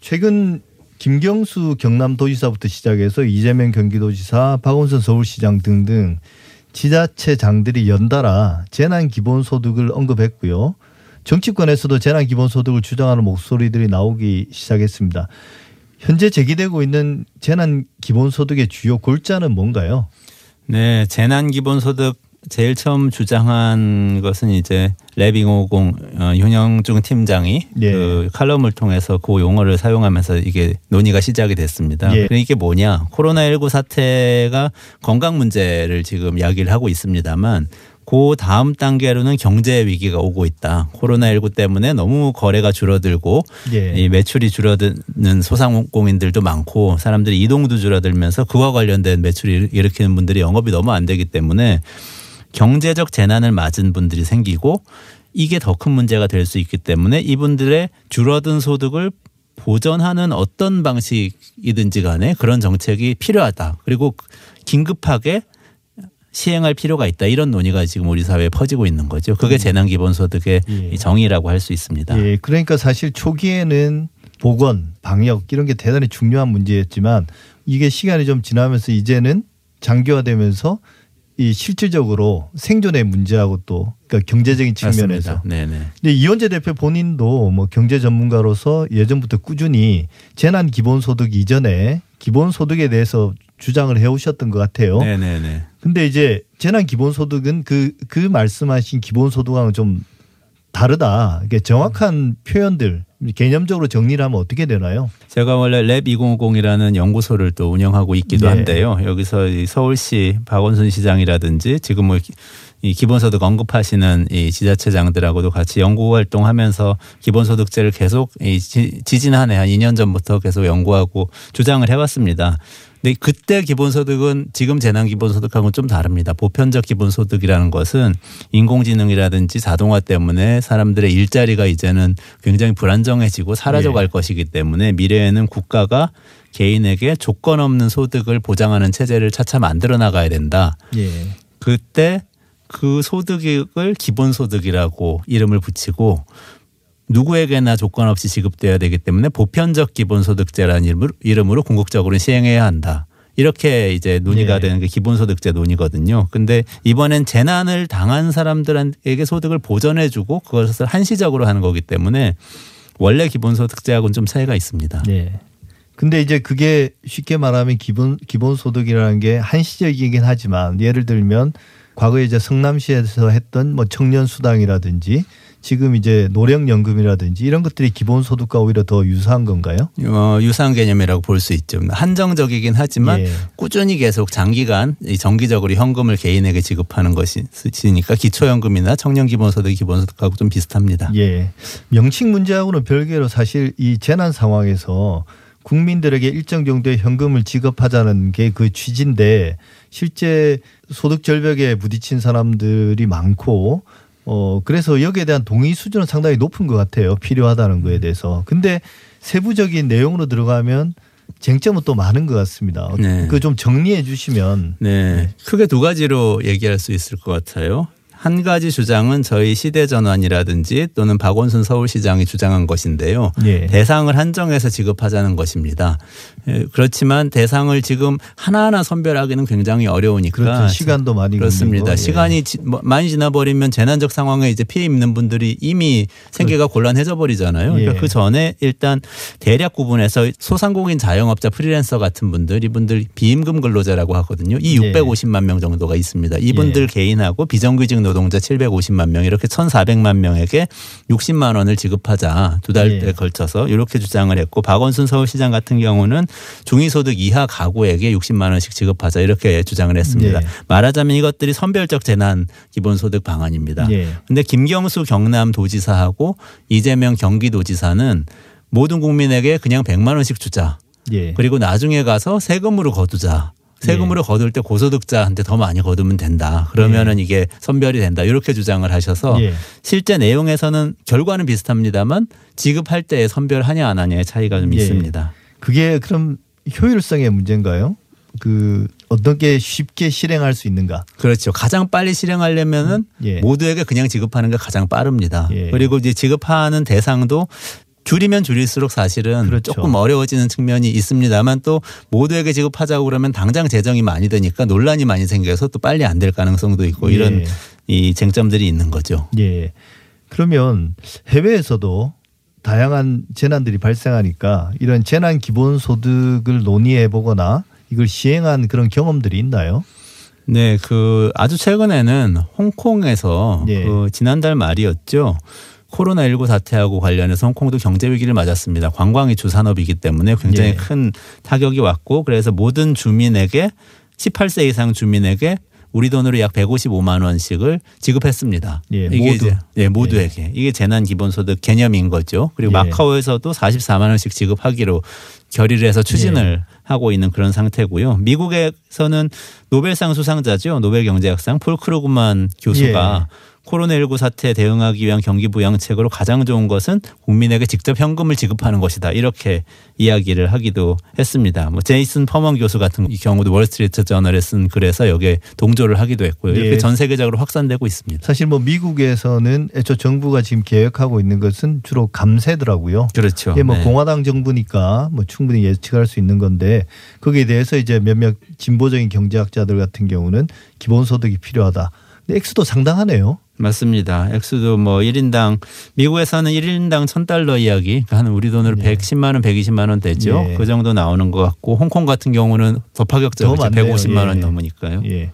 최근 김경수 경남도지사부터 시작해서 이재명 경기도지사, 박원순 서울시장 등등 지자체장들이 연달아 재난 기본소득을 언급했고요. 정치권에서도 재난 기본소득을 주장하는 목소리들이 나오기 시작했습니다. 현재 제기되고 있는 재난 기본소득의 주요 골자는 뭔가요? 네, 재난 기본소득 제일 처음 주장한 것은 이제 랩250 어, 윤영중 팀장이 예. 그 칼럼을 통해서 그 용어를 사용하면서 이게 논의가 시작이 됐습니다. 예. 그러니까 이게 뭐냐? 코로나19 사태가 건강 문제를 지금 이야기를 하고 있습니다만 그 다음 단계로는 경제 위기가 오고 있다. 코로나19 때문에 너무 거래가 줄어들고 예. 이 매출이 줄어드는 소상공인들도 많고 사람들이 이동도 줄어들면서 그와 관련된 매출이 일으키는 분들이 영업이 너무 안 되기 때문에 경제적 재난을 맞은 분들이 생기고 이게 더 큰 문제가 될 수 있기 때문에 이분들의 줄어든 소득을 보전하는 어떤 방식이든지 간에 그런 정책이 필요하다. 그리고 긴급하게 시행할 필요가 있다. 이런 논의가 지금 우리 사회에 퍼지고 있는 거죠. 그게 재난 기본소득의 예. 이 정의라고 할 수 있습니다. 예, 그러니까 사실 초기에는 보건, 방역 이런 게 대단히 중요한 문제였지만 이게 시간이 좀 지나면서 이제는 장기화되면서 이 실질적으로 생존의 문제하고 또 그러니까 경제적인 측면에서. 네네. 근데 이원재 대표 본인도 뭐 경제 전문가로서 예전부터 꾸준히 재난 기본소득 이전에 기본소득에 대해서 주장을 해오셨던 것 같아요. 네네네. 근데 이제 재난 기본소득은 그, 그 말씀하신 기본소득하고는 좀 다르다. 이게 정확한 표현들, 개념적으로 정리를 하면 어떻게 되나요? 제가 원래 랩 2050이라는 연구소를 또 운영하고 있기도 네. 한데요. 여기서 이 서울시 박원순 시장이라든지 지금 뭐 이 기본소득 언급하시는 이 지자체장들하고도 같이 연구 활동하면서 기본소득제를 계속 이 지- 지지난해 한 2년 전부터 계속 연구하고 주장을 해왔습니다. 근데 그때 기본소득은 지금 재난 기본소득하고는 좀 다릅니다. 보편적 기본소득이라는 것은 인공지능이라든지 자동화 때문에 사람들의 일자리가 이제는 굉장히 불안정해지고 사라져 갈 것이기 때문에 미래에는 국가가 개인에게 조건 없는 소득을 보장하는 체제를 차차 만들어 나가야 된다. 예. 그때 그 소득을 기본소득이라고 이름을 붙이고 누구에게나 조건 없이 지급돼야 되기 때문에 보편적 기본소득제라는 이름으로, 궁극적으로 시행해야 한다. 이렇게 이제 논의가 예. 되는 게 기본소득제 논의거든요. 근데 이번엔 재난을 당한 사람들에게 소득을 보전해주고 그것을 한시적으로 하는 거기 때문에 원래 기본소득제하고는 좀 차이가 있습니다. 네. 근데 이제 그게 쉽게 말하면 기본 기본소득이라는 게 한시적이긴 하지만 예를 들면 과거에 이제 성남시에서 했던 뭐 청년 수당이라든지 지금 이제 노령연금이라든지 이런 것들이 기본소득과 오히려 더 유사한 건가요? 어, 유사한 개념이라고 볼 수 있죠. 한정적이긴 하지만 예. 꾸준히 계속 장기간 이 정기적으로 현금을 개인에게 지급하는 것이니까 기초연금이나 청년기본소득, 기본소득하고 좀 비슷합니다. 예. 명칭 문제하고는 별개로 사실 이 재난 상황에서 국민들에게 일정 정도의 현금을 지급하자는 게 그 취지인데 실제 소득 절벽에 부딪힌 사람들이 많고 어 그래서 여기에 대한 동의 수준은 상당히 높은 것 같아요. 필요하다는 거에 대해서. 근데 세부적인 내용으로 들어가면 쟁점은 또 많은 것 같습니다. 네. 그좀 정리해 주시면 네. 크게 두 가지로 얘기할 수 있을 것 같아요. 한 가지 주장은 저희 시대 전환이라든지 또는 박원순 서울시장이 주장한 것인데요. 예. 대상을 한정해서 지급하자는 것입니다. 예, 그렇지만 대상을 지금 하나하나 선별하기는 굉장히 어려우니까 그렇죠. 시간도 많이 그렇습니다. 예. 시간이 지- 뭐 많이 지나버리면 재난적 상황에 이제 피해 입는 분들이 이미 생계가 곤란해져 버리잖아요. 그러니까 예. 그 전에 일단 대략 구분해서 소상공인 자영업자 프리랜서 같은 분들 이분들 비임금 근로자라고 하거든요. 이 예. 650만 명 정도가 있습니다. 이분들 예. 개인하고 비정규직 노동자 750만 명 이렇게 1,400만 명에게 60만 원을 지급하자 두 달에 예. 걸쳐서 이렇게 주장을 했고 박원순 서울시장 같은 경우는 중위소득 이하 가구에게 60만 원씩 지급하자 이렇게 주장을 했습니다. 예. 말하자면 이것들이 선별적 재난 기본소득 방안입니다. 예. 근데 김경수 경남 도지사하고 이재명 경기도지사는 모든 국민에게 그냥 100만 원씩 주자. 예. 그리고 나중에 가서 세금으로 거두자. 세금으로 거둘 때 고소득자한테 더 많이 거두면 된다. 그러면은 이게 선별이 된다. 이렇게 주장을 하셔서 예. 실제 내용에서는 결과는 비슷합니다만 지급할 때 선별하냐 안 하냐의 차이가 좀 예. 있습니다. 그게 그럼 효율성의 문제인가요? 그 어떻게 쉽게 실행할 수 있는가? 그렇죠. 가장 빨리 실행하려면은 예. 모두에게 그냥 지급하는 게 가장 빠릅니다. 예. 그리고 이제 지급하는 대상도 줄이면 줄일수록 사실은 그렇죠. 조금 어려워지는 측면이 있습니다만 또 모두에게 지급하자고 그러면 당장 재정이 많이 되니까 논란이 많이 생겨서 또 빨리 안 될 가능성도 있고 이런 예. 이 쟁점들이 있는 거죠. 예. 그러면 해외에서도 다양한 재난들이 발생하니까 이런 재난 기본 소득을 논의해 보거나 이걸 시행한 그런 경험들이 있나요? 네, 그 아주 최근에는 홍콩에서 예. 그 지난달 말이었죠. 코로나19 사태하고 관련해서 홍콩도 경제 위기를 맞았습니다. 관광이 주 산업이기 때문에 굉장히 예. 큰 타격이 왔고 그래서 모든 주민에게 18세 이상 주민에게 우리 돈으로 약 155만 원씩을 지급했습니다. 예, 이게 모두. 예, 모두에게 이게 재난 기본소득 개념인 거죠. 그리고 예. 마카오에서도 44만 원씩 지급하기로 결의를 해서 추진을 예. 하고 있는 그런 상태고요. 미국에서는 노벨상 수상자죠. 노벨 경제학상 폴 크루그만 교수가 예. 코로나19 사태에 대응하기 위한 경기 부양책으로 가장 좋은 것은 국민에게 직접 현금을 지급하는 것이다. 이렇게 이야기를 하기도 했습니다. 뭐 제이슨 퍼먼 교수 같은 경우도 월스트리트 저널에 쓴 글에서 여기에 동조를 하기도 했고요. 이렇게 예. 전 세계적으로 확산되고 있습니다. 사실 뭐 미국에서는 애초 정부가 지금 계획하고 있는 것은 주로 감세더라고요. 그렇죠. 이게 뭐 네. 공화당 정부니까 뭐 충분히 예측할 수 있는 건데 거기에 대해서 이제 몇몇 진보적인 경제학자들 같은 경우는 기본소득이 필요하다. 근데 액수도 상당하네요. 맞습니다. 액수도 뭐 1인당 미국에서는 1인당 1000달러 이야기 그러니까 한 우리 돈으로 110만 원, 120만 원 되죠. 예. 그 정도 나오는 것 같고 홍콩 같은 경우는 더더 파격적이죠. 많네요. 150만 원 예. 넘으니까요. 예.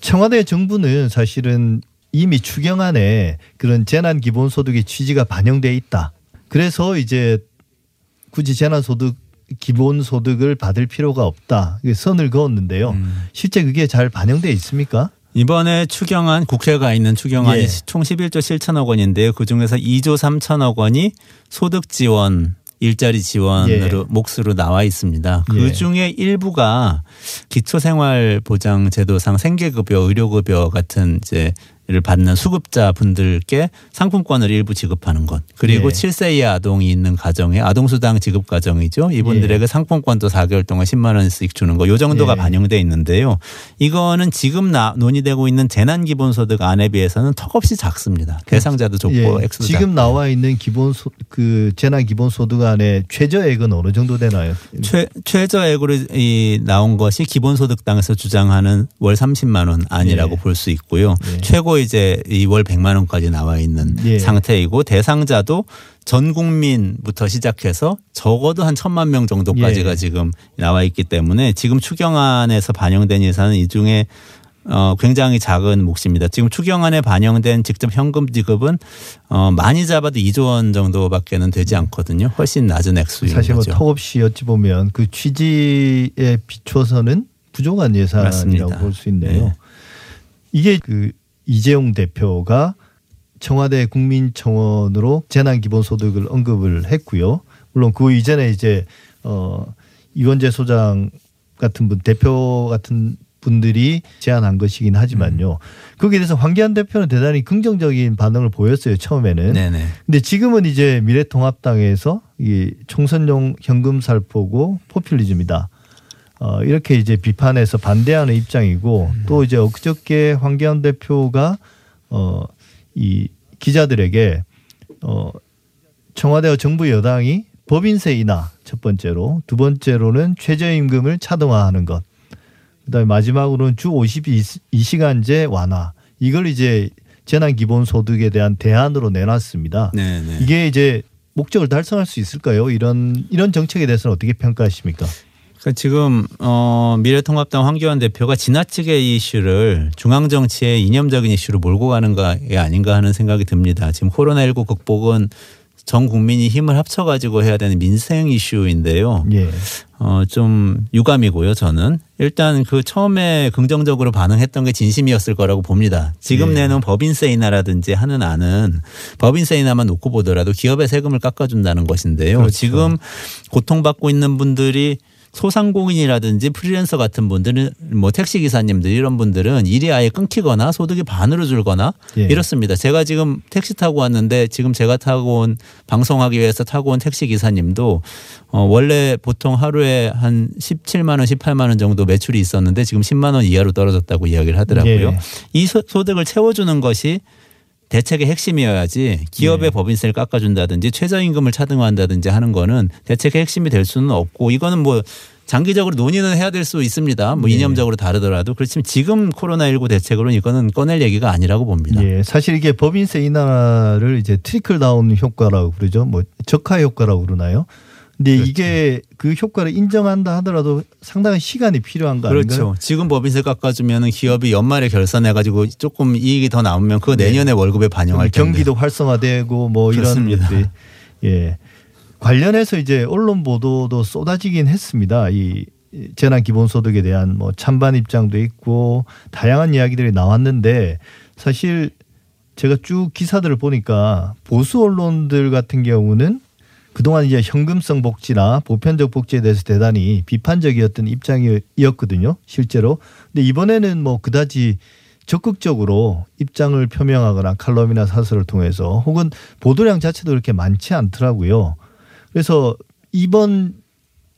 청와대 정부는 사실은 이미 추경안에 그런 재난 기본소득의 취지가 반영돼 있다. 그래서 이제 굳이 재난소득 기본소득을 받을 필요가 없다. 선을 그었는데요. 음. 실제 그게 잘 반영돼 있습니까? 이번에 추경안 국회가 있는 추경안이 예. 총 11조 7천억 원인데요. 그 중에서 2조 3천억 원이 소득 지원 일자리 지원으로 예. 몫으로 나와 있습니다. 예. 그 중에 일부가 기초생활보장제도상 생계급여, 의료급여 같은 이제 를 받는 수급자 분들께 상품권을 일부 지급하는 것 그리고 예. 7세 이하 아동이 있는 가정에 아동수당 지급 가정이죠 이분들에게 상품권도 4개월 동안 10만 원씩 주는 거 요 정도가 예. 반영돼 있는데요 이거는 지금 나, 논의되고 있는 재난기본소득 안에 비해서는 턱없이 작습니다 대상자도 좁고 예. 액수도 지금 작고. 나와 있는 기본 소, 그 재난 기본소득안의 최저액은 어느 정도 되나요? 최, 최저액으로 이 나온 것이 기본소득당에서 주장하는 월 30만 원 안이라고 예. 볼수 있고요. 예. 최고 이제 이월 100만 원까지 나와 있는 예. 상태이고 대상자도 전 국민부터 시작해서 적어도 한 천만 명 정도까지가 예. 지금 나와 있기 때문에 지금 추경안에서 반영된 예산은 이 중에 어, 굉장히 작은 몫입니다. 지금 추경안에 반영된 직접 현금 지급은 어, 많이 잡아도 2조 원 정도밖에는 되지 않거든요. 훨씬 낮은 액수인 사실 뭐 거죠. 턱없이 어찌 보면 그 취지에 비춰서는 부족한 예산이라고. 볼 수 있네요. 네. 이게 그 이재용 대표가 청와대 국민청원으로 재난 기본소득을 언급을 했고요. 물론 그 이전에 이제 어 이원재 소장 같은 분 대표 같은 분들이 제안한 것이긴 하지만요. 거기에 대해서 황교안 대표는 대단히 긍정적인 반응을 보였어요 처음에는. 네네. 근데 지금은 이제 미래통합당에서 이 총선용 현금 살포고 포퓰리즘이다. 어, 이렇게 이제 비판해서 반대하는 입장이고 또 이제 엊그저께 황교안 대표가 어, 이 기자들에게 어, 청와대와 정부 여당이 법인세 인하 첫 번째로 두 번째로는 최저임금을 차등화하는 것 그다음에 마지막으로는 주 52시간제 완화 이걸 이제 재난 기본 소득에 대한 대안으로 내놨습니다. 네네. 이게 이제 목적을 달성할 수 있을까요? 이런 이런 정책에 대해서는 어떻게 평가하십니까? 그러니까 지금 어 미래통합당 황교안 대표가 지나치게 이 이슈를 중앙 정치의 이념적인 이슈로 몰고 가는 게 아닌가 하는 생각이 듭니다. 지금 코로나19 극복은 전 국민이 힘을 합쳐가지고 해야 되는 민생 이슈인데요. 예. 어, 좀 유감이고요, 저는. 일단 그 처음에 긍정적으로 반응했던 게 진심이었을 거라고 봅니다. 지금 예. 내놓은 법인세 인하라든지 하는 안은 법인세 인하만 놓고 보더라도 기업의 세금을 깎아준다는 것인데요. 그렇죠. 지금 고통받고 있는 분들이 소상공인이라든지 프리랜서 같은 분들은 뭐 택시 기사님들 이런 분들은 일이 아예 끊기거나 소득이 반으로 줄거나 예. 이렇습니다. 제가 지금 택시 타고 왔는데 지금 제가 타고 온 방송하기 위해서 타고 온 택시 기사님도 어 원래 보통 하루에 한 17만 원, 18만 원 정도 매출이 있었는데 지금 10만 원 이하로 떨어졌다고 이야기를 하더라고요. 예. 이 소- 소득을 채워 주는 것이 대책의 핵심이어야지 기업의 법인세를 깎아준다든지 최저임금을 차등한다든지 하는 거는 대책의 핵심이 될 수는 없고 이거는 뭐 장기적으로 논의는 해야 될 수 있습니다. 뭐 네. 이념적으로 다르더라도 그렇지만 지금 코로나19 대책으로는 이거는 꺼낼 얘기가 아니라고 봅니다. 예, 사실 이게 법인세 인하를 이제 트리클 다운 효과라고 그러죠. 뭐 적하 효과라고 그러나요? 근데 그렇죠. 이게 그 효과를 인정한다 하더라도 상당한 시간이 필요한 거 아닌가요? 그렇죠. 지금 법인세 깎아주면 기업이 연말에 결산해가지고 조금 이익이 더 남으면 그거 내년에 월급에 반영할 텐데. 경기도 활성화되고 뭐 이런 그렇습니다. 것들이 예 관련해서 이제 언론 보도도 쏟아지긴 했습니다. 이 재난 기본소득에 대한 뭐 찬반 입장도 있고 다양한 이야기들이 나왔는데 사실 제가 쭉 기사들을 보니까 보수 언론들 같은 경우는 그동안 이제 현금성 복지나 보편적 복지에 대해서 대단히 비판적이었던 입장이었거든요. 실제로. 근데 이번에는 뭐 그다지 적극적으로 입장을 표명하거나 칼럼이나 사설을 통해서 혹은 보도량 자체도 그렇게 많지 않더라고요. 그래서 이번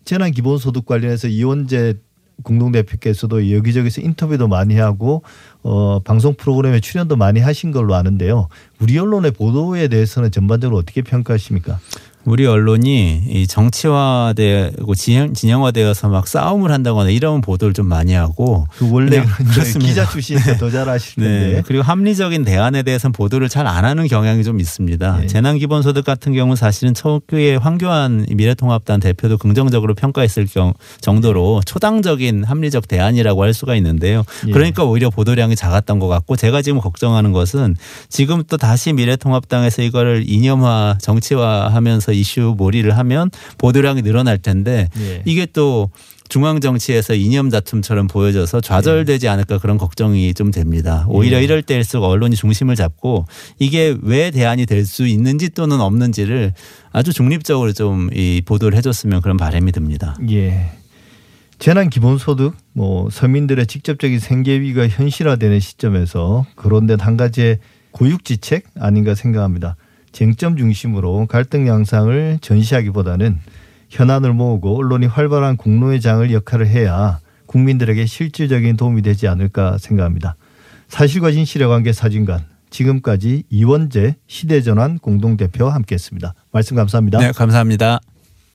재난 기본소득 관련해서 이원재 공동대표께서도 여기저기서 인터뷰도 많이 하고 어 방송 프로그램에 출연도 많이 하신 걸로 아는데요. 우리 언론의 보도에 대해서는 전반적으로 어떻게 평가하십니까? 우리 언론이 이 정치화되고 진영, 진영화되어서 막 싸움을 한다거나 이런 보도를 좀 많이 하고 그 원래 네, 그렇습니다. 기자 출신이니까 더잘 아실 텐데. 네. 그리고 합리적인 대안에 대해서는 보도를 잘 안 하는 경향이 좀 있습니다. 네. 재난기본소득 같은 경우는 사실은 초기에 황교안 미래통합당 대표도 긍정적으로 평가했을 경, 정도로 초당적인 합리적 대안이라고 할 수가 있는데요. 예. 그러니까 오히려 보도량이 작았던 것 같고 제가 지금 걱정하는 것은 지금 또 다시 미래통합당에서 이거를 이념화 정치화하면서 이슈 몰이를 하면 보도량이 늘어날 텐데 예. 이게 또 중앙 정치에서 이념 다툼처럼 보여져서 좌절되지 않을까 그런 걱정이 좀 됩니다. 오히려 예. 이럴 때일수록 언론이 중심을 잡고 이게 왜 대안이 될 수 있는지 또는 없는지를 아주 중립적으로 좀 이 보도를 해줬으면 그런 바람이 듭니다. 예. 재난 기본소득, 뭐 서민들의 직접적인 생계비가 현실화되는 시점에서 거론된 한 가지의 고육지책 아닌가 생각합니다. 쟁점 중심으로 갈등 양상을 전시하기보다는 현안을 모으고 언론이 활발한 공론의 장을 역할을 해야 국민들에게 실질적인 도움이 되지 않을까 생각합니다. 사실과 진실의 관계 사진관 지금까지 이원재 시대전환 공동대표와 함께했습니다. 말씀 감사합니다. 네, 감사합니다.